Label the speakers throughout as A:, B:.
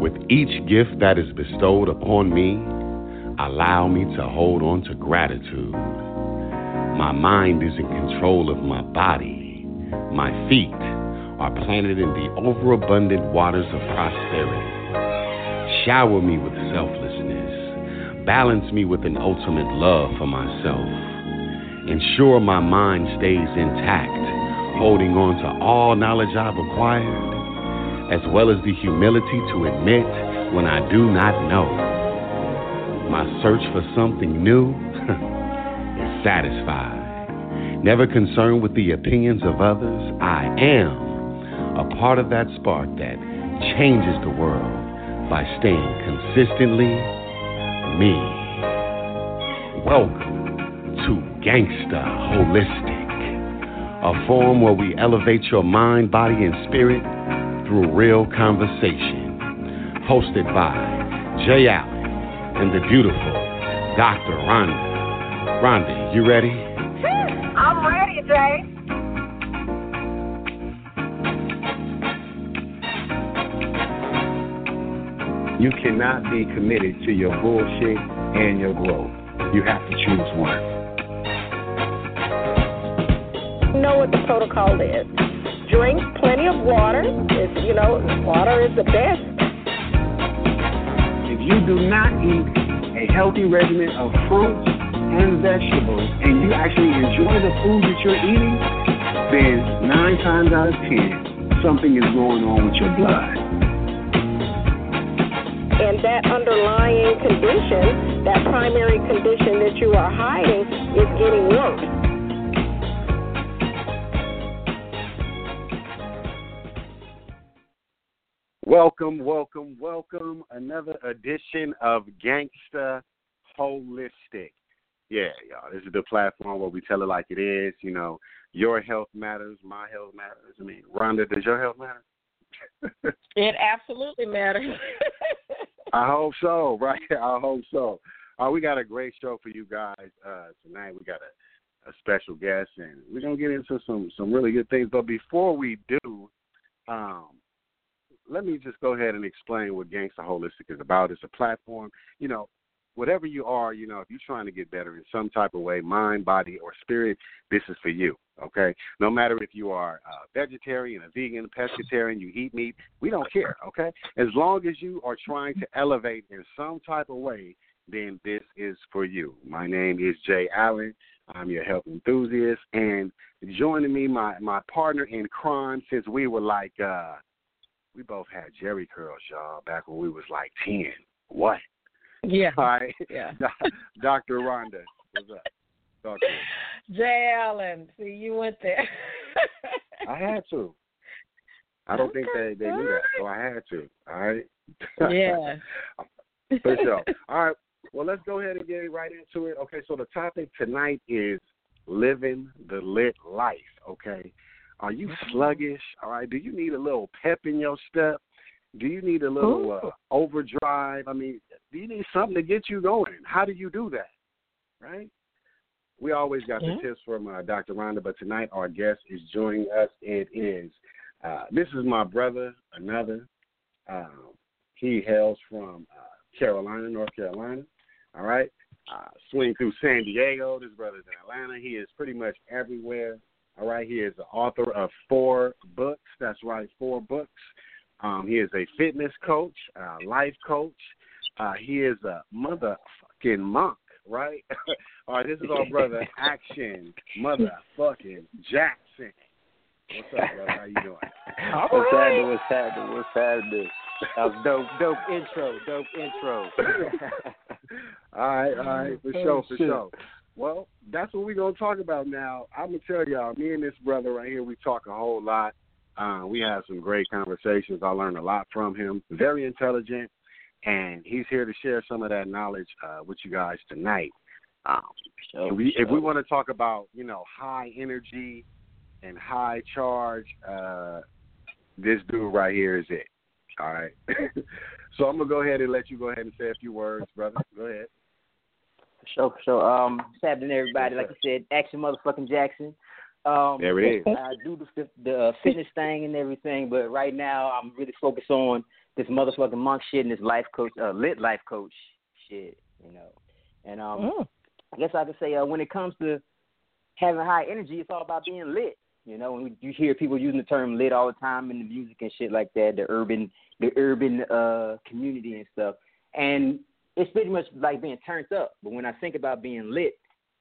A: With each gift that is bestowed upon me, allow me to hold on to gratitude. My mind is in control of my body. My feet are planted in the overabundant waters of prosperity. Shower me with selflessness. Balance me with an ultimate love for myself. Ensure my mind stays intact, holding on to all knowledge I've acquired, as well as the humility to admit when I do not know. My search for something new is satisfied. Never concerned with the opinions of others, I am a part of that spark that changes the world by staying consistently me. Welcome to Gangsta Holistic, a forum where we elevate your mind, body, and spirit through real conversation. Hosted by Jay Allen and the beautiful Dr. Rhonda. Rhonda, you ready?
B: I'm ready, Jay.
C: You cannot be committed to your bullshit and your growth. You have to choose one.
B: Know what the protocol is. Drink plenty of water. It's, you know, water is the best.
C: If you do not eat a healthy regimen of fruits and vegetables, and you actually enjoy the food that you're eating, then nine times out of ten, something is going on with your blood.
B: And that underlying condition, that primary condition that you are hiding, is getting worse.
A: Welcome, welcome, welcome. Another edition of Gangsta Holistic. Yeah, y'all. This is the platform where we tell it like it is. You know, your health matters, my health matters. I mean, Rhonda, does your health matter?
B: It absolutely matters.
A: I hope so, right? I hope so. Uh, we got a great show for you guys uh, tonight. We got a, a special guest, and we're gonna get into some some really good things. But before we do, um, let me just go ahead and explain what Gangsta Holistic is about. It's a platform, you know, whatever you are, you know, if you're trying to get better in some type of way, mind, body, or spirit, this is for you. Okay, no matter if you are a vegetarian, a vegan, a pescatarian, you eat meat, we don't care. Okay, as long as you are trying to elevate in some type of way, then this is for you. My name is Jay Allen. I'm your health enthusiast, and joining me, my my partner in crime since we were like, uh we both had Jheri curls, y'all, back when we was like ten. What?
B: Yeah.
A: All right.
B: Yeah.
A: Dr. Rhonda, what's up? Me.
B: Jay Allen, see, you went there.
A: I had to. I don't think they they knew that, so I had to. All right.
B: Yeah.
A: For sure. All right. Well, let's go ahead and get right into it. Okay. So the topic tonight is living the lit life. Okay. Are you sluggish? All right. Do you need a little pep in your step? Do you need a little uh, overdrive? I mean, do you need something to get you going? How do you do that? Right? We always got
B: Yeah.
A: the tips from uh, Dr. Rhonda, but tonight our guest is joining us. It is uh, this is my brother, another. Um, he hails from uh, Carolina, North Carolina. All right, uh, swing through San Diego. This brother's in Atlanta. He is pretty much everywhere. All right, he is the author of four books. That's right, four books. Um, he is a fitness coach, uh, life coach. Uh, he is a motherfucking monk, right? All right, this is our brother Action Motherfucking Jackson. What's up, brother? How you doing?
B: All
D: What's
B: right.
D: happening? What's happening? What's happening? That was dope, dope intro, dope intro.
A: all right, all right, for
D: Oh,
A: sure, for
D: shit.
A: sure. Well, that's what we're gonna talk about now. I'm gonna tell y'all, me and this brother right here, we talk a whole lot. Uh, we have some great conversations. I learned a lot from him. Very intelligent, and he's here to share some of that knowledge uh, with you guys tonight. Um, if we if we want to talk about you know high energy and high charge, uh, this dude right here is it. All right. so I'm gonna go ahead and let you go ahead and say a few words, brother. Go ahead.
D: So, so, um, what's happening, everybody? Like you said, action, motherfucking Jackson. Um,
A: There it is.
D: I do the the uh, fitness thing and everything, but right now I'm really focused on this motherfucking monk shit and this life coach, uh, lit life coach shit, you know. And um,
B: Mm.
D: I guess I could say uh, when it comes to having high energy, it's all about being lit. You know, and you hear people using the term lit all the time in the music and shit like that, the urban, the urban uh community and stuff. And it's pretty much like being turned up. But when I think about being lit,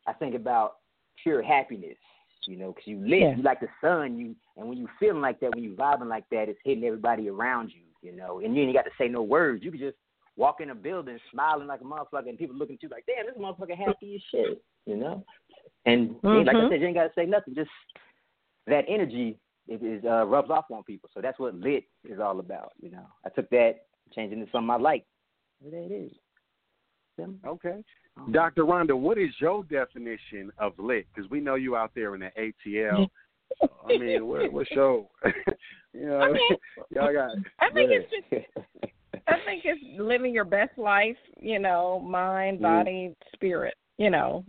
D: I think about pure happiness. You know, because you lit,
B: Yeah.
D: you like the sun. You and when you feeling like that, when you vibing like that, it's hitting everybody around you. You know, and you ain't got to say no words. You could just walk in a building smiling like a motherfucker, and people looking at you like, damn, this motherfucker happy as shit. You know, and like I
B: Mhm.
D: said, you ain't got to say nothing. Just that energy it is uh, rubs off on people. So that's what lit is all about. You know, I took that, changed it into something I like. There it is. Them.
A: Okay.
D: Um,
A: Dr. Rhonda, what is your definition of lit? Because we know you out there in the ATL. I mean, what, what's your, you know,
B: I mean-
A: y'all got.
B: I think
A: yeah.
B: it's just I think it's living your best life, you know, mind,
A: Mm.
B: body, spirit, you know,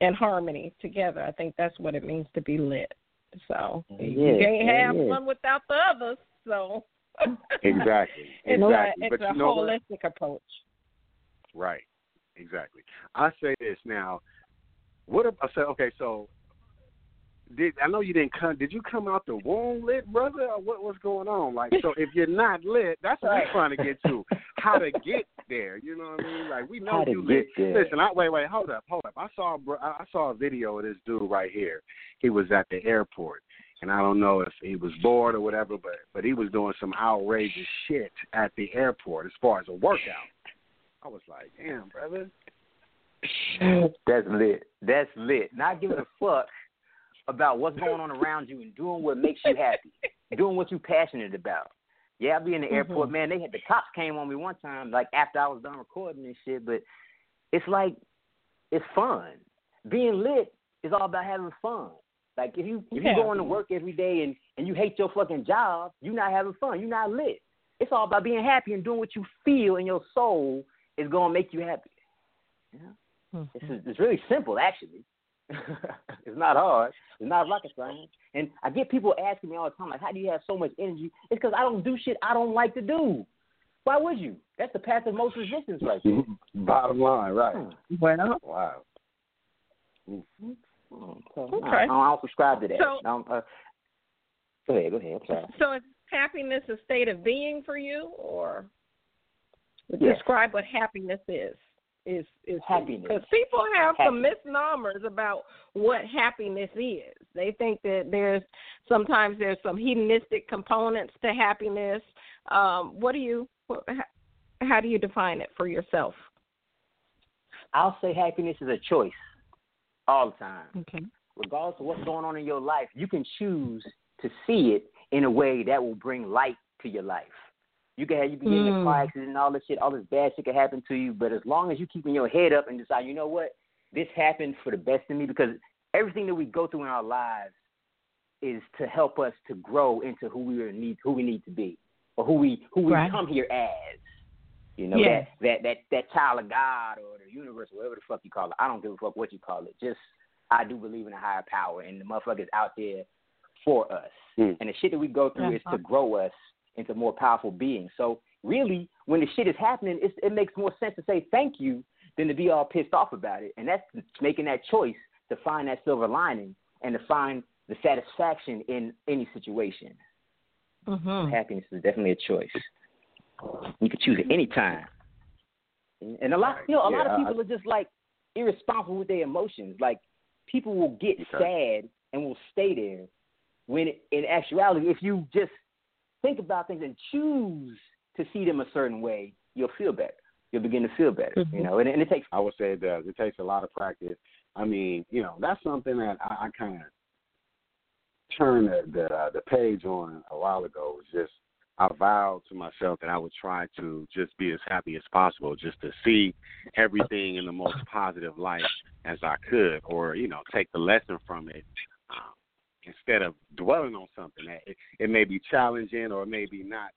B: in harmony together. I think that's what it means to be lit. So
D: Yeah,
B: you can't
D: yeah,
B: have
D: yeah.
B: one without the others. So
A: Exactly.
B: it's
A: Exactly.
B: a it's
A: but
B: a
A: you know what?
B: holistic approach.
A: Right. Exactly. I say this now. What if I say okay? So, did I know you didn't come? Did you come out the womb lit, brother? Or what was going on? Like, so if you're not lit, that's what we're trying to get to. How to get there? You know what I mean? Like we know
D: How
A: you lit.
D: there.
A: Listen, I, wait, wait, hold up, hold up. I saw, I saw a video of this dude right here. He was at the airport, and I don't know if he was bored or whatever, but but he was doing some outrageous shit at the airport as far as a workout. I was like, damn, brother.
D: That's lit. That's lit. Not giving a fuck about what's going on around you and doing what makes you happy, doing what you're passionate about. Yeah, I'll be in the mm-hmm. airport, man. They had the cops came on me one time, like after I was done recording and shit. But it's like it's fun. Being lit is all about having fun. Like if you if
B: Yeah.
D: you going to work every day and and you hate your fucking job, you're not having fun. You're not lit. It's all about being happy and doing what you feel in your soul is gonna make you happy. It's, it's really simple, actually. it's not hard. It's not rocket science. And I get people asking me all the time, like, how do you have so much energy? It's because I don't do shit I don't like to do. Why would you? That's the path of most resistance right there.
A: Bottom line, right?
B: Well,
A: Wow.
D: Mm, so,
B: Okay.
D: I, I don't subscribe to that.
B: So-
D: I uh, go ahead, go ahead. I'm sorry.
B: so is happiness a state of being for you, or
D: Yes.
B: describe what happiness is? Is is
D: Happiness.
B: because people have some misnomers about what happiness is. They think that there's sometimes there's some hedonistic components to happiness. Um, what do you? How do you define it for yourself?
D: I'll say happiness is a choice all the time.
B: Okay.
D: regardless of what's going on in your life, you can choose to see it in a way that will bring light to your life. You can have you can get in a
B: Mm.
D: car accident and all this shit, all this bad shit can happen to you, but as long as you keeping your head up and decide, you know what, this happened for the best of me because everything that we go through in our lives is to help us to grow into who we are need who we need to be or who we who we
B: Right.
D: come here as. You know,
B: Yes.
D: that, that that that child of God or the universe, whatever the fuck you call it. I don't give a fuck what you call it. Just I do believe in a higher power and the motherfuckers out there for us.
A: Hmm.
D: And the shit that we go through is to grow us into more powerful beings. So really, when the shit is happening, it's, it makes more sense to say thank you than to be all pissed off about it. And that's making that choice to find that silver lining and to find the satisfaction in any situation.
B: Mm-hmm.
D: Happiness is definitely a choice. You can choose it any time. And a lot, you know, a lot of people are just like irresponsible with their emotions. Like people will get
A: Okay.
D: sad and will stay there. When in actuality, if you just think about things and choose to see them a certain way, you'll feel better. You'll begin to feel better. You
B: Mhm.
D: know, and, and it takes
A: I would say it does. It takes a lot of practice. I mean, you know, that's something that I, I kind of turned the the, uh, the page on a while ago. Was just I vowed to myself that I would try to just be as happy as possible, just to see everything in the most positive light as I could, or you know, take the lesson from it. Instead of dwelling on something that it, it may be challenging or maybe not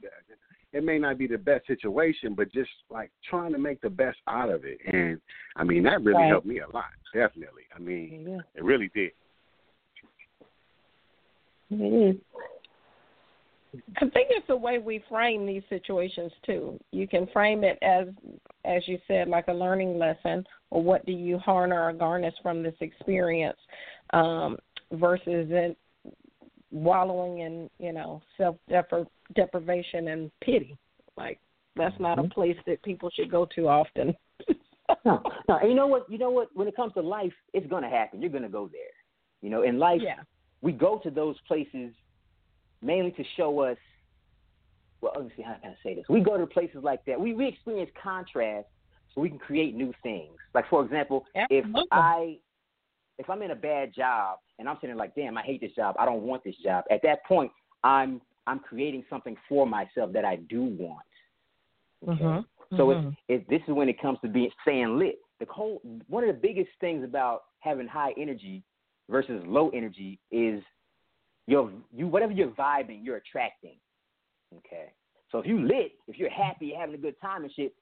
A: it may not be the best situation, but just like trying to make the best out of it. And I mean, that really
B: Right.
A: helped me a lot. Definitely. I mean,
D: yeah,
A: it really did.
D: it is.
B: I think it's the way we frame these situations too. You can frame it as, as you said, like a learning lesson, or what do you harness or garnish from this experience, um, versus it wallowing in you know self deprivation and pity. Like that's not a mm-hmm. place that people should go to often.
D: no, no. And you know what? You know what? When it comes to life, it's gonna happen. You're gonna go there. You know, in life,
B: yeah.
D: we go to those places mainly to show us. Well, let me see how can I say this. We go to places like that. We we experience contrast so we can create new things. Like for example,
B: Absolutely.
D: if I if I'm in a bad job and I'm sitting like, damn, I hate this job. I don't want this job. At that point, I'm I'm creating something for myself that I do want.
B: Okay? Mm-hmm.
D: So
B: mm-hmm.
D: It's, it's this is when it comes to being staying lit. The whole one of the biggest things about having high energy versus low energy is your you whatever you're vibing, you're attracting. Okay. So if you lit, if you're happy, you're having a good time and shit,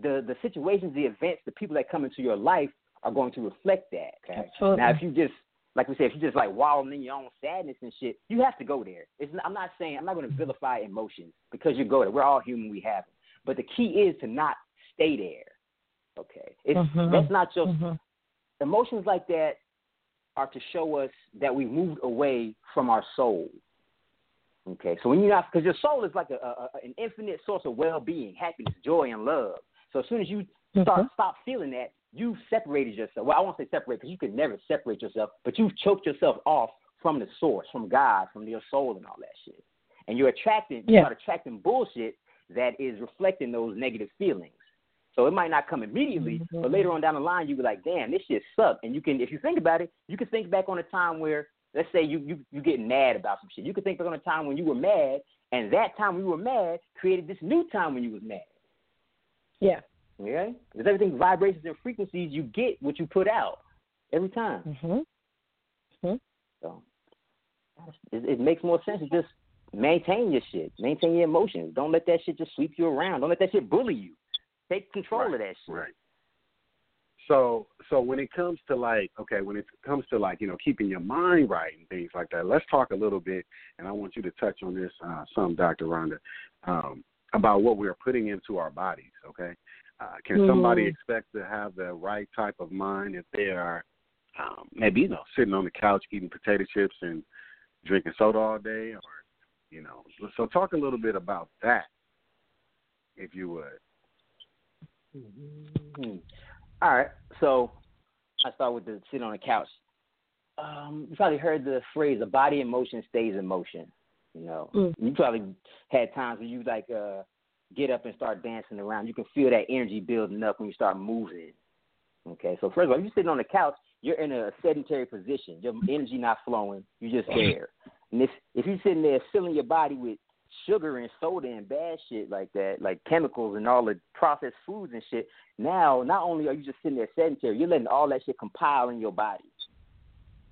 D: the the situations, the events, the people that come into your life are going to reflect that. Okay.
B: Absolutely.
D: Now if you just like we said, if you just like wallowing in your own sadness and shit, you have to go there. It's, I'm not saying I'm not going to vilify emotions because you go there. We're all human. We have them. But the key is to not stay there. Okay, it's
B: mm-hmm.
D: that's not just
B: mm-hmm.
D: emotions like that are to show us that we moved away from our soul. Okay, so when you're not, because your soul is like a, a, an infinite source of well-being, happiness, joy, and love. So as soon as you start
B: mm-hmm.
D: stop feeling that, you've separated yourself. Well, I won't say separate because you can never separate yourself, but you've choked yourself off from the source, from God, from your soul, and all that shit. And you're attracting,
B: yeah.
D: you start attracting bullshit that is reflecting those negative feelings. So it might not come immediately, mm-hmm. but later on down the line, you be like, "Damn, this shit sucked." And you can, if you think about it, you can think back on a time where, let's say, you you you get mad about some shit. You can think back on a time when you were mad, and that time when you were mad created this new time when you was mad.
B: Yeah.
D: Yeah. Because everything vibrations and frequencies, you get what you put out every time.
B: Mhm. Mhm.
D: So it, it makes more sense to just maintain your shit, maintain your emotions. Don't let that shit just sweep you around. Don't let that shit bully you. Take control
C: right,
D: of that shit.
C: Right. So so when it comes to like okay, when it comes to like, you know, keeping your mind right and things like that, let's talk a little bit and I want you to touch on this uh some Dr. Rhonda, um, about what we're putting into our bodies, okay? Uh, can
B: mm-hmm.
C: somebody expect to have the right type of mind if they are um, maybe you know sitting on the couch eating potato chips and drinking soda all day, or you know? So talk a little bit about that, if you would.
D: Mm-hmm. All right. So I start with the sit on the couch. Um, you probably heard the phrase "a body in motion stays in motion." You know,
B: mm.
D: you probably had times where you like uh get up and start dancing around. You can feel that energy building up when you start moving. Okay, so first of all, if you're sitting on the couch, you're in a sedentary position. Your energy not flowing. You're just there. And if if you're sitting there filling your body with sugar and soda and bad shit like that, like chemicals and all the processed foods and shit, now not only are you just sitting there sedentary, you're letting all that shit compile in your body.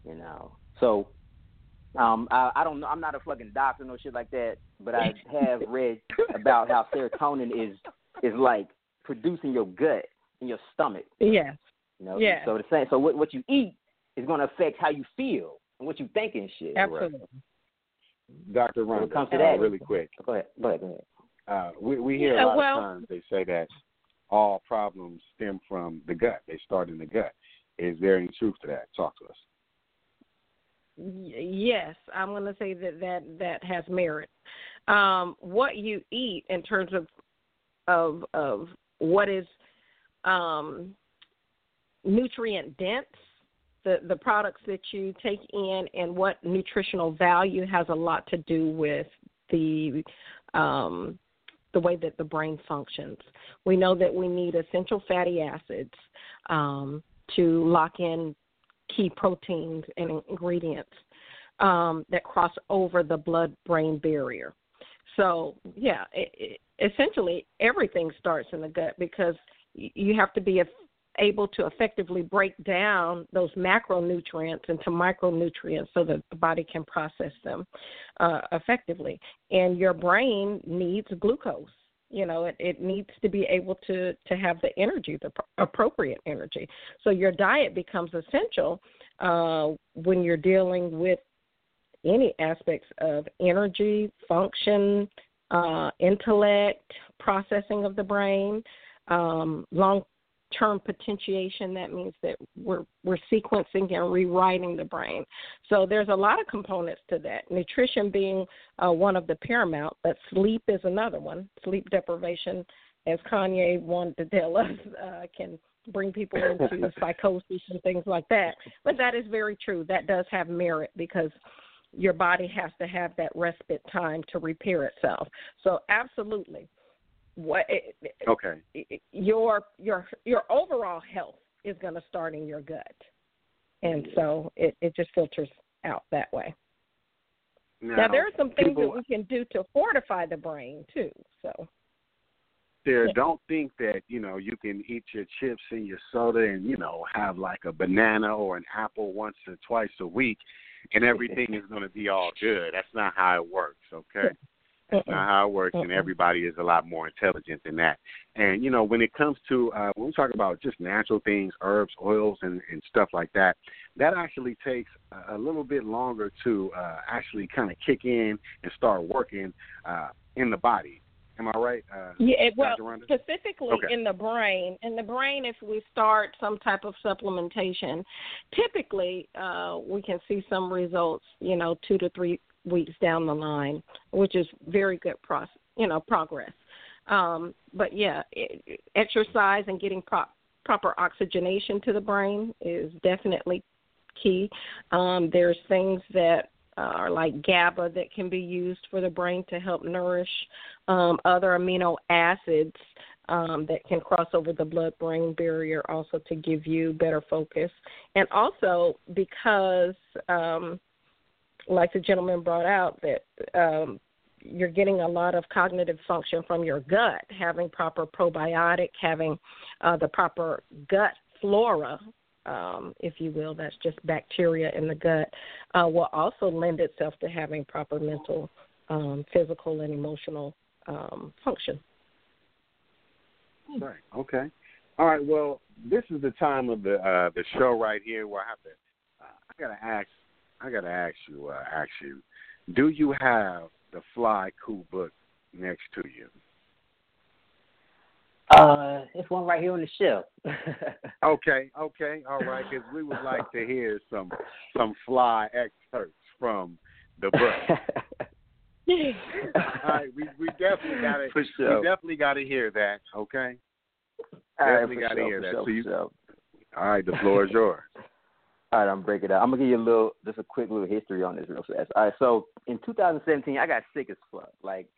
D: You know. So um, I, I don't know. I'm not a fucking doctor, no shit like that. But I have read about how serotonin is is like producing your gut and your stomach.
B: Yes.
D: You know.
B: Yeah.
D: So the same. So what what you eat is going to affect how you feel and what you think and shit.
B: Absolutely.
C: Dr. Ron,
D: comes to
C: uh,
D: that,
C: really quick.
D: Go ahead. Go ahead. Go ahead.
C: Uh, we we hear
B: yeah,
C: a lot
B: well,
C: of times they say that all problems stem from the gut. They start in the gut. Is there any truth to that? Talk to us.
B: Yes, I'm going to say that that that has merit. Um, what you eat in terms of of of what is um, nutrient dense, the the products that you take in, and what nutritional value has a lot to do with the um, the way that the brain functions. We know that we need essential fatty acids um, to lock in key proteins and ingredients um, that cross over the blood brain barrier. So, yeah, it, it, essentially everything starts in the gut because you have to be able to effectively break down those macronutrients into micronutrients so that the body can process them uh, effectively. And your brain needs glucose you know it, it needs to be able to to have the energy the appropriate energy. So your diet becomes essential uh, when you're dealing with any aspects of energy, function, uh, intellect, processing of the brain, um, long term potentiation. That means that we're we're sequencing and rewriting the brain. So there's a lot of components to that. Nutrition being uh, one of the paramount, but sleep is another one. Sleep deprivation, as Kanye wanted to tell us, uh, can bring people into psychosis and things like that. But that is very true. That does have merit because your body has to have that respite time to repair itself. So absolutely, what
A: okay
B: your your your overall health is going to start in your gut, and so it it just filters out that way. Now, now there are some things people, that we can do to fortify the brain too. So
A: there, don't think that you know you can eat your chips and your soda and you know have like a banana or an apple once or twice a week, and everything is going to be all good. That's not how it works. Okay. Not how it works, and everybody is a lot more intelligent than that. And you know, when it comes to uh, when we talk about just natural things, herbs, oils, and, and stuff like that, that actually takes a, a little bit longer to uh, actually kind of kick in and start working uh, in the body. Am I right? Uh,
B: yeah, well, specifically okay. in the brain. In the brain, if we start some type of supplementation, typically uh, we can see some results. You know, two to three weeks down the line, which is very good process. You know, progress. Um, but yeah, it, exercise and getting prop, proper oxygenation to the brain is definitely key. Um, there's things that are like GABA that can be used for the brain to help nourish um, other amino acids um, that can cross over the blood brain barrier also to give you better focus. And also because, um, like the gentleman brought out, that um, you're getting a lot of cognitive function from your gut, having proper probiotic, having uh, the proper gut flora um, if you will, that's just bacteria in the gut, uh, will also lend itself to having proper mental, um, physical, and emotional um, function.
A: Right. Okay. All right. Well, this is the time of the uh, the show right here where I have to. Uh, I gotta ask. I gotta ask you. Uh, ask you. Do you have the Fly Cool book next to you?
D: Uh, it's one right here on the shelf.
A: okay, okay, all right. Because we would like to hear some some fly excerpts from the book. all right, we we definitely got to sure. we definitely got to hear that. Okay,
D: all
A: definitely
D: right, got to
A: sure, hear that.
D: Sure,
A: so you,
D: sure.
A: all right, the floor is yours.
D: All right, I'm breaking it out. I'm gonna give you a little, just a quick little history on this real fast. All right, so in 2017, I got sick as fuck. Like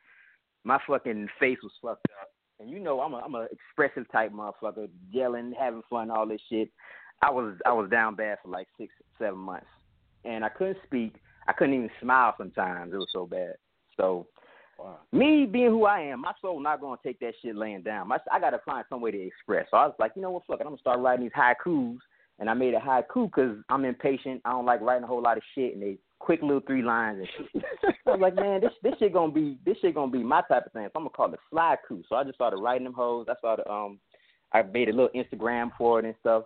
D: my fucking face was fucked up and you know I'm a I'm a expressive type motherfucker, yelling, having fun, all this shit. I was I was down bad for like six seven months, and I couldn't speak. I couldn't even smile sometimes. It was so bad. So, wow. me being who I am, my soul not gonna take that shit laying down. My, I gotta find some way to express. So I was like, you know what, fuck it, I'm gonna start writing these haikus. And I made a haiku because I'm impatient. I don't like writing a whole lot of shit, and they quick little three lines and shit. I was like, man, this this shit gonna be this shit gonna be my type of thing. So I'm gonna call it Fly Coup. So I just started writing them hoes. I started um I made a little Instagram for it and stuff.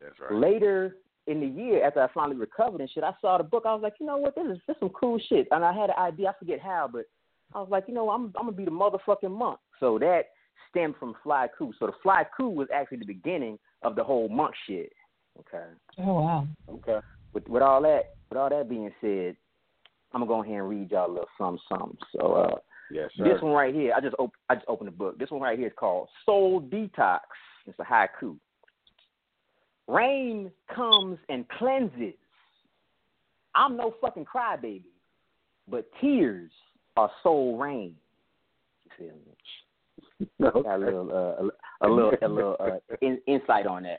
A: That's right.
D: Later in the year, after I finally recovered and shit, I saw the book. I was like, you know what, this is this some cool shit. And I had an idea. I forget how, but I was like, you know, I'm I'm gonna be the motherfucking monk. So that stemmed from Fly Coup. So the Fly Coup was actually the beginning of the whole monk shit. Okay.
B: Oh wow.
D: Okay. With with all that with all that being said, I'm gonna go ahead and read y'all a little something, something. So, uh,
A: yes, sir.
D: this one right here, I just op- I just opened the book. This one right here is called Soul Detox. It's a haiku. Rain comes and cleanses. I'm no fucking crybaby, but tears are soul rain. You feel me? Okay. Got a little, uh, a, a little, a little uh, in, insight on that.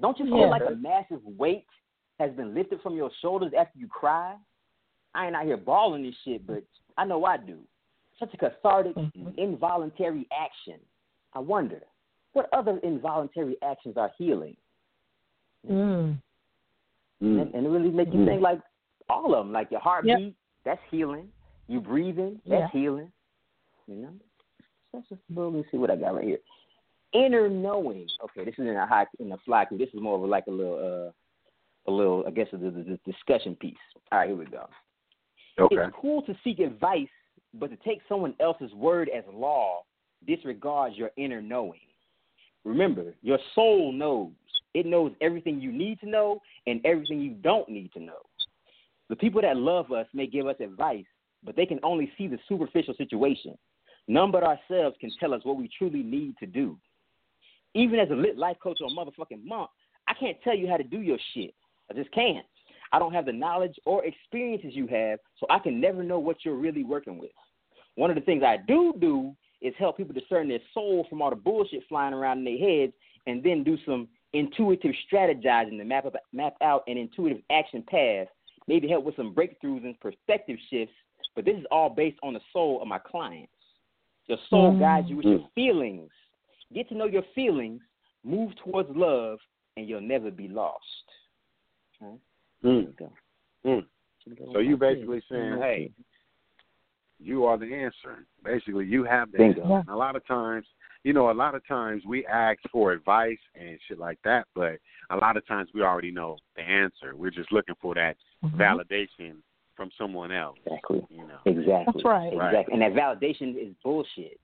D: Don't you feel yeah. like a massive weight has been lifted from your shoulders after you cry. I ain't out here bawling this shit, but I know I do. Such a cathartic, mm-hmm. involuntary action. I wonder, what other involuntary actions are healing?
B: Mm.
D: And, and, it really make you mm. think like all of them, like your heartbeat, yep. that's healing. You breathing, that's yeah. healing. You know, let's just let me see what I got right here. Inner knowing. Okay, this is in a high in a fly. This is more of like a little uh a little, I guess, the, the discussion piece. All right, here we go.
A: Okay.
D: It's cool to seek advice, but to take someone else's word as law disregards your inner knowing. Remember, your soul knows. It knows everything you need to know and everything you don't need to know. The people that love us may give us advice, but they can only see the superficial situation. None but ourselves can tell us what we truly need to do. Even as a lit life coach or a motherfucking monk, I can't tell you how to do your shit. I just can't. I don't have the knowledge or experiences you have, so I can never know what you're really working with. One of the things I do do is help people discern their soul from all the bullshit flying around in their heads and then do some intuitive strategizing to map, up, map out an intuitive action path, maybe help with some breakthroughs and perspective shifts. But this is all based on the soul of my clients. Your soul mm-hmm. guides you with your feelings. Get to know your feelings, move towards love, and you'll never be lost.
A: Okay? Mm. Mm. So you basically saying, hey, you are the answer. Basically, you have the
D: Bingo.
A: answer. A lot of times, you know, a lot of times we ask for advice and shit like that, but a lot of times we already know the answer. We're just looking for that mm-hmm. validation from someone else.
D: Exactly.
A: You know.
D: Exactly.
B: That's right.
D: Exactly. And that validation is bullshit.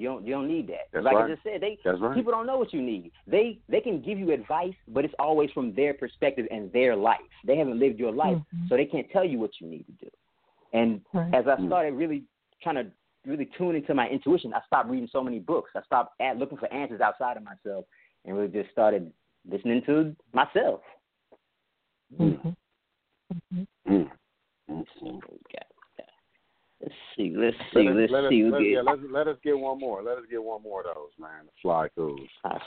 D: You don't you don't need that.
A: That's
D: like
A: right.
D: I just said, they
A: That's right.
D: people don't know what you need. They they can give you advice, but it's always from their perspective and their life. They haven't lived your life,
B: mm-hmm.
D: so they can't tell you what you need to do. And
B: right.
D: as I started really trying to really tune into my intuition, I stopped reading so many books. I stopped at, looking for answers outside of myself, and really just started listening to myself.
B: Mm-hmm.
A: Mm-hmm.
D: Mm-hmm. Let's see. Let's see.
A: Let us,
D: let's
A: let
D: see.
A: Us, let,
D: get,
A: yeah, let's, let us get one more. Let us get one more of those, man. The fly cools.
D: All right,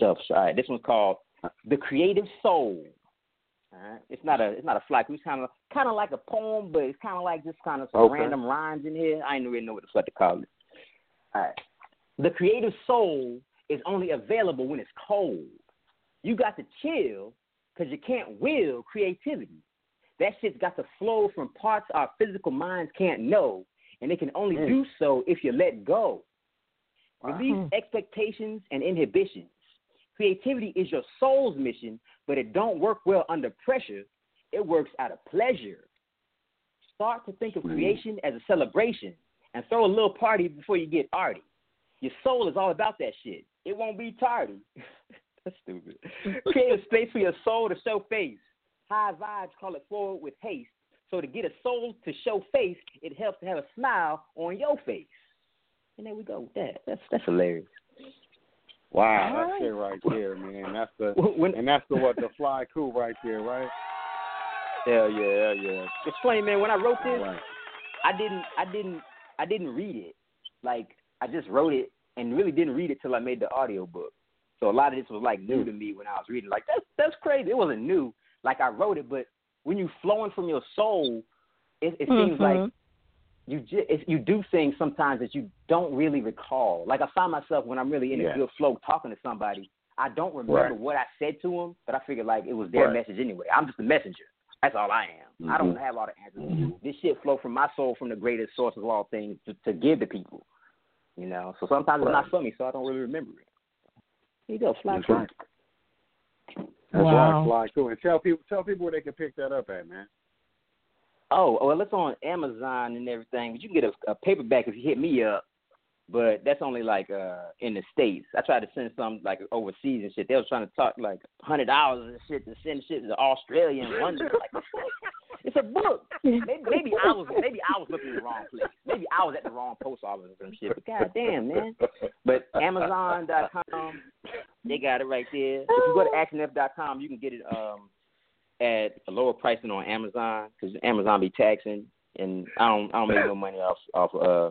D: all right, this one's called "The Creative Soul." All right, it's not a it's not a fly. It's kind of kind of like a poem, but it's kind of like just kind of some
A: Okay.
D: random rhymes in here. I didn't really know what the fuck to call it. All right, the creative soul is only available when it's cold. You got to chill because you can't will creativity. That shit's got to flow from parts our physical minds can't know, and it can only
A: Mm.
D: do so if you let go. Release expectations and inhibitions. Creativity is your soul's mission, but it don't work well under pressure. It works out of pleasure. Start to think of
A: Mm.
D: creation as a celebration and throw a little party before you get arty. Your soul is all about that shit. It won't be tardy. That's stupid. Create a space for your soul to show face. High vibes call it forward with haste. So to get a soul to show face, it helps to have a smile on your face. And there we go with that. That's that's hilarious.
A: Wow,
B: All
A: that's
B: right.
A: it right there, man. That's the
D: When,
A: and that's the what the fly cool right there, right?
D: hell yeah, hell yeah. It's funny, man. When I wrote this,
A: Right.
D: I didn't I didn't I didn't read it. Like I just wrote it and really didn't read it till I made the audio book. So a lot of this was like new hmm. to me when I was reading. Like that's that's crazy. It wasn't new. Like I wrote it, but when you flowing from your soul, it, it seems mm-hmm.
B: like
D: you just if you do things sometimes that you don't really recall. Like I find myself when I'm really in
A: Yeah.
D: a good flow talking to somebody, I don't remember
A: Right.
D: what I said to them, but I figure like it was their
A: Right.
D: message anyway. I'm just a messenger. That's all I am. I mm-hmm.
A: don't
D: have all the answers. Mm-hmm. This shit flow from my soul, from the greatest source of all things, to, to give to people. You know, so sometimes it's
A: Right.
D: not for me, so I don't really remember it. Here you go, fly
A: That's
D: cool.
A: right. That's
B: Wow.
A: right, fly cool. And tell people tell people where they can pick that up at, man.
D: Oh, well, it's on Amazon and everything, but you can get a, a paperback if you hit me up. But that's only like uh in the states. I tried to send some like overseas and shit. They was trying to talk like hundred dollars and shit to send shit to Australia and London. Like, it's a book. Maybe, maybe I was maybe I was looking in the wrong place. Maybe I was at the wrong post office or some shit. But goddamn, man. But Amazon.com, they got it right there. If you go to actionf.com, you can get it um at a lower price than on Amazon because Amazon be taxing, and I don't I don't make no money off off uh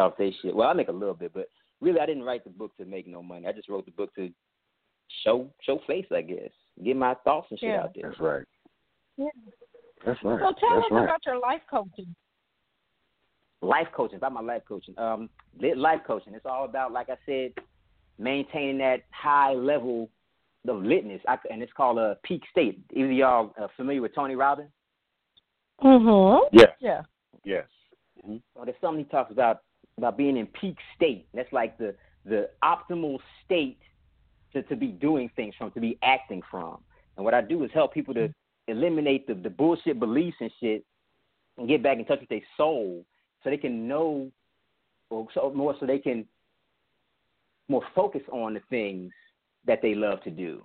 D: off they shit. Well, I make a little bit, but really I didn't write the book to make no money. I just wrote the book to show show face, I guess, get my thoughts and shit
B: Yeah.
D: out there.
A: That's right.
B: Yeah.
A: That's right.
B: So tell
A: That's
B: us
A: right.
B: about your life coaching.
D: life coaching, about my life coaching. Um, life coaching. It's all about, like I said, maintaining that high level of litness, I, and it's called a peak state. Either y'all uh, familiar with Tony Robbins?
B: Mm-hmm.
A: Yes.
B: Yeah.
A: Yes.
D: Well, there's something he talks about about being in peak state. That's like the the optimal state to, to be doing things from, to be acting from. And what I do is help people to eliminate the, the bullshit beliefs and shit and get back in touch with their soul so they can know or so more so they can more focused on the things that they love to do.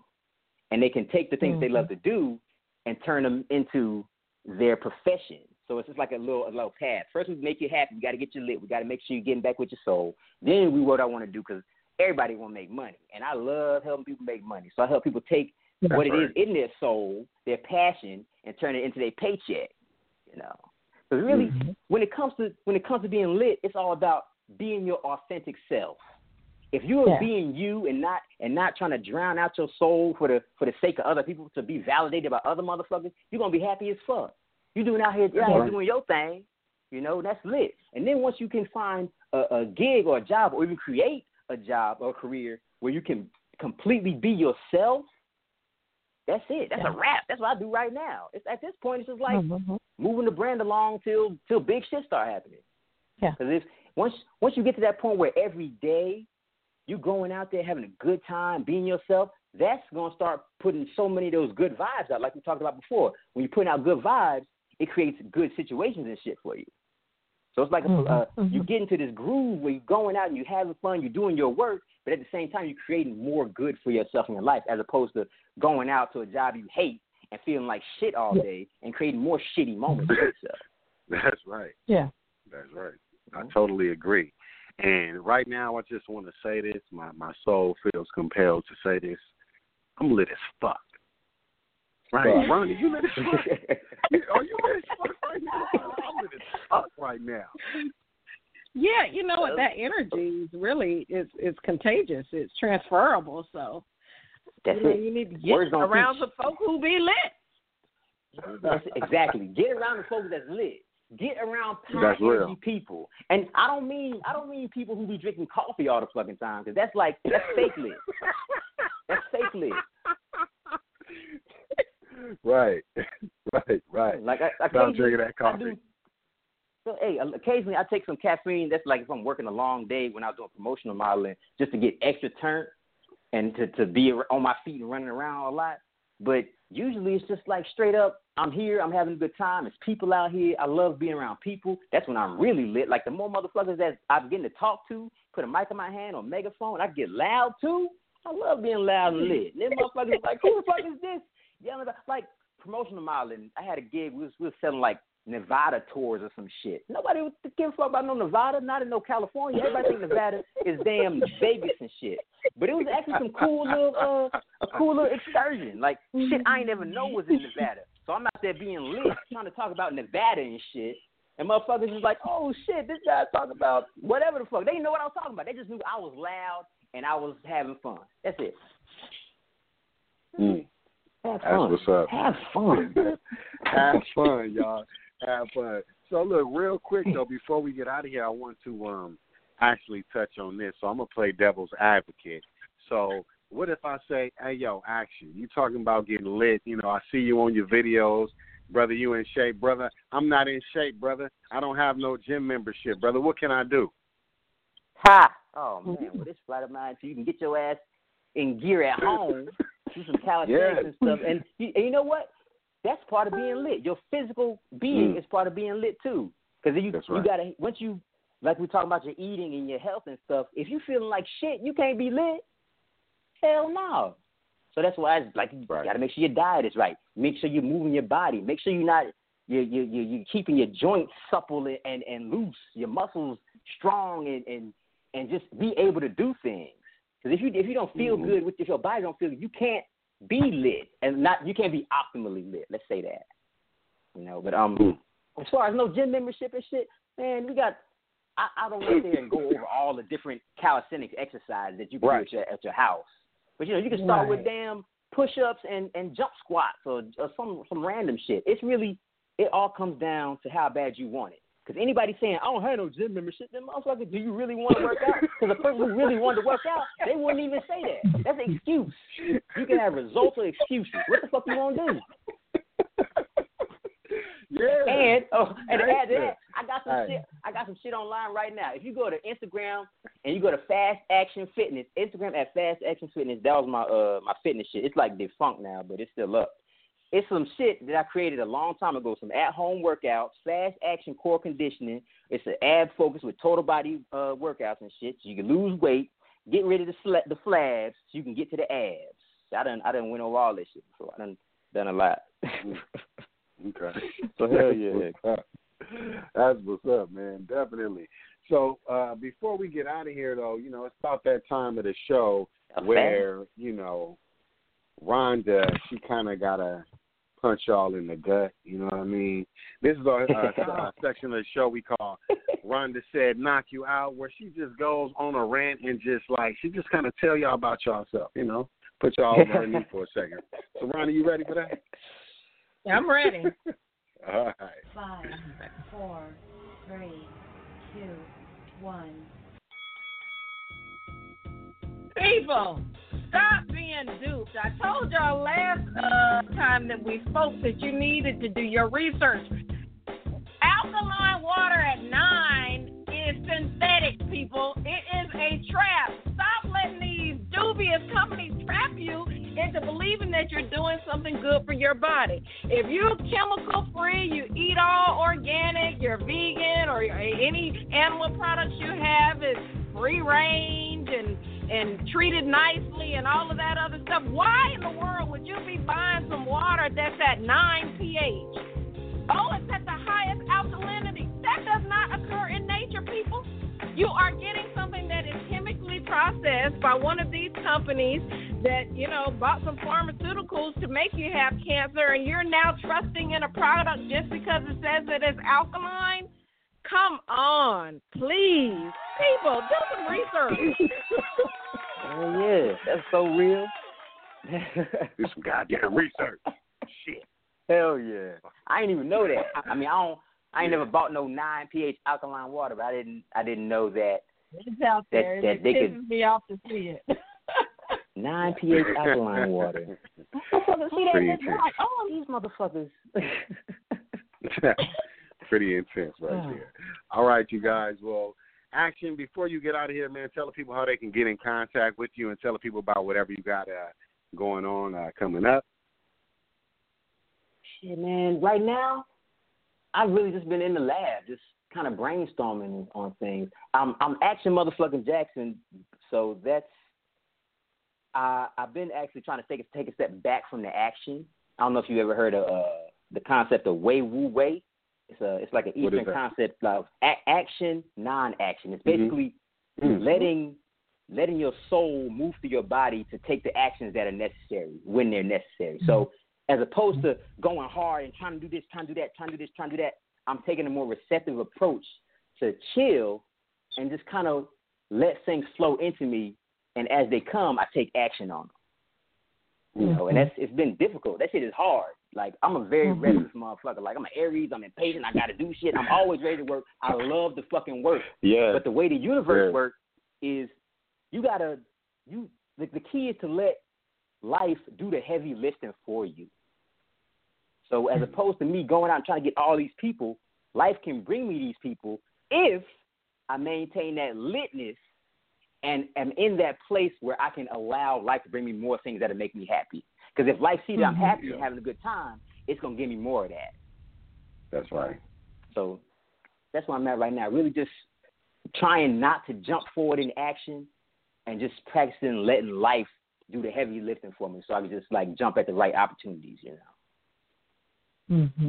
D: And they can take the things mm-hmm. they love to do and turn them into their profession. So it's just like a little a little path. First, we make you happy. We got to get you lit. We got to make sure you're getting back with your soul. Then we what I want to do because everybody want to make money, and I love helping people make money. So I help people take That's what it right. is in their soul, their passion, and turn it into their paycheck. You know, because really, mm-hmm. when it comes to when it comes to being lit, it's all about being your authentic self. If you are yeah. being you and not and not trying to drown out your soul for the for the sake of other people to be validated by other motherfuckers, you're gonna be happy as fuck. You doing out here, you're out here doing your thing, you know, that's lit. And then once you can find a, a gig or a job or even create a job or a career where you can completely be yourself, that's it. That's yeah. a wrap. That's what I do right now. It's at this point, it's just like mm-hmm. moving the brand along till till big shit start happening.
B: Yeah.
D: Because if once once you get to that point where every day you going out there having a good time, being yourself, that's gonna start putting so many of those good vibes out, like we talked about before. When you're putting out good vibes, it creates good situations and shit for you. So it's like mm-hmm. uh, mm-hmm. you get into this groove where you're going out and you're having fun, you're doing your work, but at the same time you're creating more good for yourself in your life as opposed to going out to a job you hate and feeling like shit all day and creating more shitty moments for yourself.
E: That's right.
B: Yeah.
E: That's right. I totally agree. And right now, I just want to say this. My my soul feels compelled to say this. I'm lit as fuck. Right, Ronnie, you lit as fuck. Are you lit as fuck right now? I'm lit as fuck right now.
B: Yeah, you know what? That energy is really is is contagious. It's transferable. So
D: That's
B: you, know,
D: it.
B: you need to get Words around the folk who be lit.
D: exactly. Get around the folks that's lit. Get around high energy people, and I don't mean I don't mean people who be drinking coffee all the fucking time because that's like that's fake lit. that's fake lit.
E: Right, right, right.
D: Like I, I
E: Stop drinking that coffee.
D: Do, so hey, uh, occasionally I take some caffeine. That's like if I'm working a long day when I was doing promotional modeling, just to get extra turn and to to be on my feet and running around a lot. But usually it's just like straight up, I'm here, I'm having a good time. It's people out here. I love being around people. That's when I'm really lit. Like the more motherfuckers that I'm getting to talk to, put a mic in my hand or megaphone, I get loud too. I love being loud and lit. And then motherfuckers like, who the fuck is this? Yelling about like promotional modeling. I had a gig. We was, we was selling like Nevada tours or some shit. Nobody would give a fuck about no Nevada, not in no California. Everybody think Nevada is damn Vegas and shit. But it was actually some cool little uh a cool little excursion. Like shit I ain't never know was in Nevada. So I'm out there being lit, trying to talk about Nevada and shit. And motherfuckers is like, oh shit, this guy's talking about whatever the fuck. They didn't know what I was talking about. They just knew I was loud and I was having fun. That's it.
E: Mm.
D: Have
E: fun. That's what's up.
D: Have fun.
E: Have fun, y'all have fun. So look, real quick though, before we get out of here, I want to um actually touch on this. So I'm gonna play devil's advocate. So what if I say, Hey yo, action, you talking about getting lit, you know, I see you on your videos, brother, you in shape, brother. I'm not in shape, brother. I don't have no gym membership, brother. What can I do?
D: Ha! Oh man, well this flight of mine so you can get your ass in gear at home, do some calisthenics yeah. and stuff. And you, and you know what? That's part of being lit. Your physical being mm. is part of being lit too. Because you
E: right.
D: you gotta once you like we talking about your eating and your health and stuff. If you feeling like shit, you can't be lit. Hell no. So that's why I like you right. got to make sure your diet is right. Make sure you're moving your body. Make sure you're not you you you you're keeping your joints supple and and loose, your muscles strong and and and just be able to do things. Because if you if you don't feel mm-hmm. good with if your body don't feel, you can't be lit and not you can't be optimally lit. Let's say that. You know, but um, mm. as far as no gym membership and shit, man, we got. I, I don't sit there and go over all the different calisthenics exercises that you can right. do at your, at your house. But you know, you can start right. with damn push-ups and and jump squats or, or some some random shit. It's really it all comes down to how bad you want it. Because anybody saying, I don't have no gym membership, then motherfucker, do you really want to work out? Because the person who really wanted to work out, they wouldn't even say that. That's an excuse. You can have results or excuses. What the fuck you want to do?
E: Yeah.
D: And oh, and to add to that, I got some right. shit. I got some shit online right now. If you go to Instagram and you go to Fast Action Fitness, Instagram at Fast Action Fitness, that was my uh my fitness shit. It's like defunct now, but it's still up. It's some shit that I created a long time ago. Some at home workouts, fast action core conditioning. It's an ab focus with total body uh, workouts and shit. So you can lose weight, get rid of the fla- the flabs, so you can get to the abs. I done I done went over all this shit before. I done done a lot.
A: okay.
D: So hell yeah.
A: That's what's up, man. Definitely. So uh before we get out of here though, you know, it's about that time of the show
D: A
A: where, you know, Rhonda, she kinda gotta punch y'all in the gut, you know what I mean? This is a, a, a section of the show we call Rhonda said knock you out where she just goes on a rant and just like she just kinda tell y'all about yourself, you know. Put y'all over her knee for a second. So Rhonda, you ready for that?
B: Yeah, I'm ready.
A: All right.
F: Five, four, three, two, one.
B: People, stop being duped. I told y'all last uh, time that we spoke that you needed to do your research. Alkaline water at nine is synthetic, people. It is a trap. Stop letting these dubious companies trap you into believing that you're doing something good for your body. If you're chemical free, you eat all organic, you're vegan, or any animal products you have is free range and and treated nicely and all of that other stuff. Why in the world would you be buying some water that's at 9 pH? Oh, it's at the highest alkalinity. That does not occur in nature, people. You are getting something that is chemically processed by one of these companies that, you know, bought some pharmaceuticals to make you have cancer, and you're now trusting in a product just because it says that it's alkaline? Come on, please. People, do some research.
D: Oh yeah, that's so real.
A: Do some goddamn research. Shit.
D: Hell yeah. I didn't even know that. I, I mean, I don't. I ain't never bought no nine pH alkaline water, but I didn't. I didn't know that
B: It's out
D: That-
B: there.
D: that
B: it
D: they
B: pisses
D: could-
B: me off to see it.
D: nine pH alkaline water. Motherfuckers see that
A: Pretty
D: they're like, oh, these motherfuckers.
A: Pretty intense right there. All right, you guys. Well, action. Before you get out of here, man, tell the people how they can get in contact with you, and tell the people about whatever you got uh, going on uh, coming up.
D: Shit, man. Right now, I've really just been in the lab, just kind of brainstorming on things. I'm I'm action motherfucking Jackson, so that's. I I've been actually trying to take a, take a step back from the action. I don't know if you ever heard of uh, the concept of Wei Wu Wei. It's a it's like an Eastern concept of a- action, non-action. It's
A: Mhm.
D: basically
A: Mm.
D: letting letting your soul move through your body to take the actions that are necessary when they're necessary. So as opposed to going hard and trying to do this, trying to do that, trying to do this, trying to do that, I'm taking a more receptive approach to chill and just kind of let things flow into me. And as they come, I take action on them. You know, and that's it's been difficult. That shit is hard. Like I'm a very mm-hmm. restless motherfucker. Like I'm an Aries. I'm impatient. I got to do shit. I'm always ready to work. I love the fucking work.
A: Yeah.
D: But the way the universe
A: Yeah.
D: works is you gotta you the, the key is to let life do the heavy lifting for you. So as mm-hmm. opposed to me going out and trying to get all these people, life can bring me these people if I maintain that litness and am in that place where I can allow life to bring me more things that'll make me happy. Because if life sees that I'm happy and having a good time, it's gonna give me more of that.
A: That's right.
D: So that's where I'm at right now. Really just trying not to jump forward in action and just practicing letting life do the heavy lifting for me so I can just like jump at the right opportunities, you know.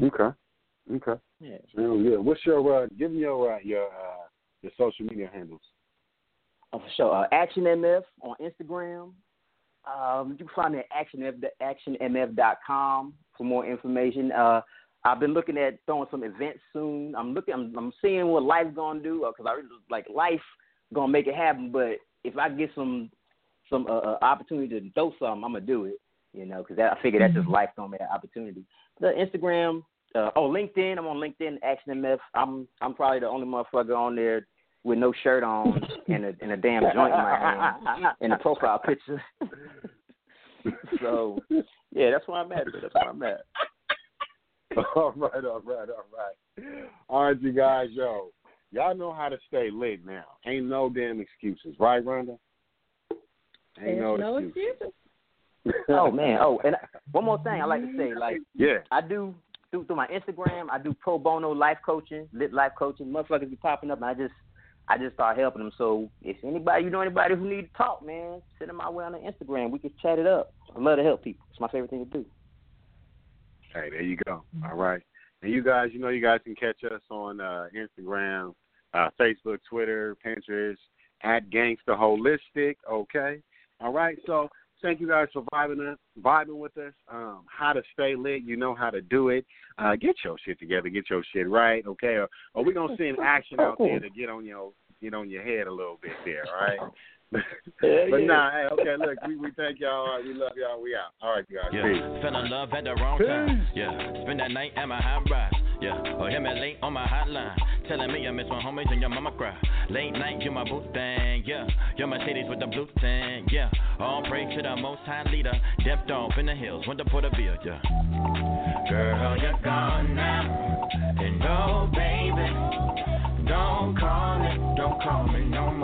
A: Okay. Okay.
D: Yeah.
A: Real good. What's your uh, give me your uh, your uh, your social media handles?
D: Oh, for sure. Uh, Action MF on Instagram. Um, you can find me at actionmf, actionmf.com for more information. Uh, I've been looking at throwing some events soon. I'm looking. I'm, I'm seeing what life's gonna do because I really like life gonna make it happen. But if I get some some uh, uh, opportunity to throw something, I'm gonna do it. You know, because I figure that's just life gonna make an opportunity. The Instagram, uh, oh LinkedIn. I'm on LinkedIn. ActionMF. I'm I'm probably the only motherfucker on there with no shirt on and a and a damn joint in my hand in the profile picture. so yeah, that's where I'm at. That's where I'm at.
A: all right, all right, all right. All right, you guys, yo. Y'all know how to stay lit now. Ain't no damn excuses, right, Rhonda? Ain't
B: There's no
A: excuses.
B: excuses.
D: oh man. Oh, and one more thing I like to say, like
A: yeah,
D: I do through through my Instagram, I do pro bono life coaching, lit life coaching. Motherfuckers be popping up, and I just I just start helping them. So if anybody you know anybody who need to talk, man, send them my way on the Instagram. We can chat it up. I love to help people. It's my favorite thing to do.
A: Hey, there you go. All right. And you guys, you know, you guys can catch us on uh, Instagram, uh, Facebook, Twitter, Pinterest, at Gangster Holistic. Okay. All right. So thank you guys for vibing us, vibing with us. Um, how to stay lit, you know how to do it. Uh, get your shit together, get your shit right, okay? Or, or we're gonna send action out there to get on your get on your head a little bit there, all right? but yeah. nah, hey, okay, look, we, we thank y'all. All right, we love y'all. We out. All right, guys.
G: Yeah.
A: Peace.
G: Fell in love at the wrong time. Yeah. Spend that night at my high rise. Yeah. Or him at late on my hotline. Telling me I miss my homies and your mama cry. Late night, you my boo thing. Yeah. Your Mercedes with the blue thing. Yeah. All praise to the most high leader. Dipped off in the hills. Went to Porterville. Yeah. Girl, you're gone now. And oh, baby. Don't call me. Don't call me no more.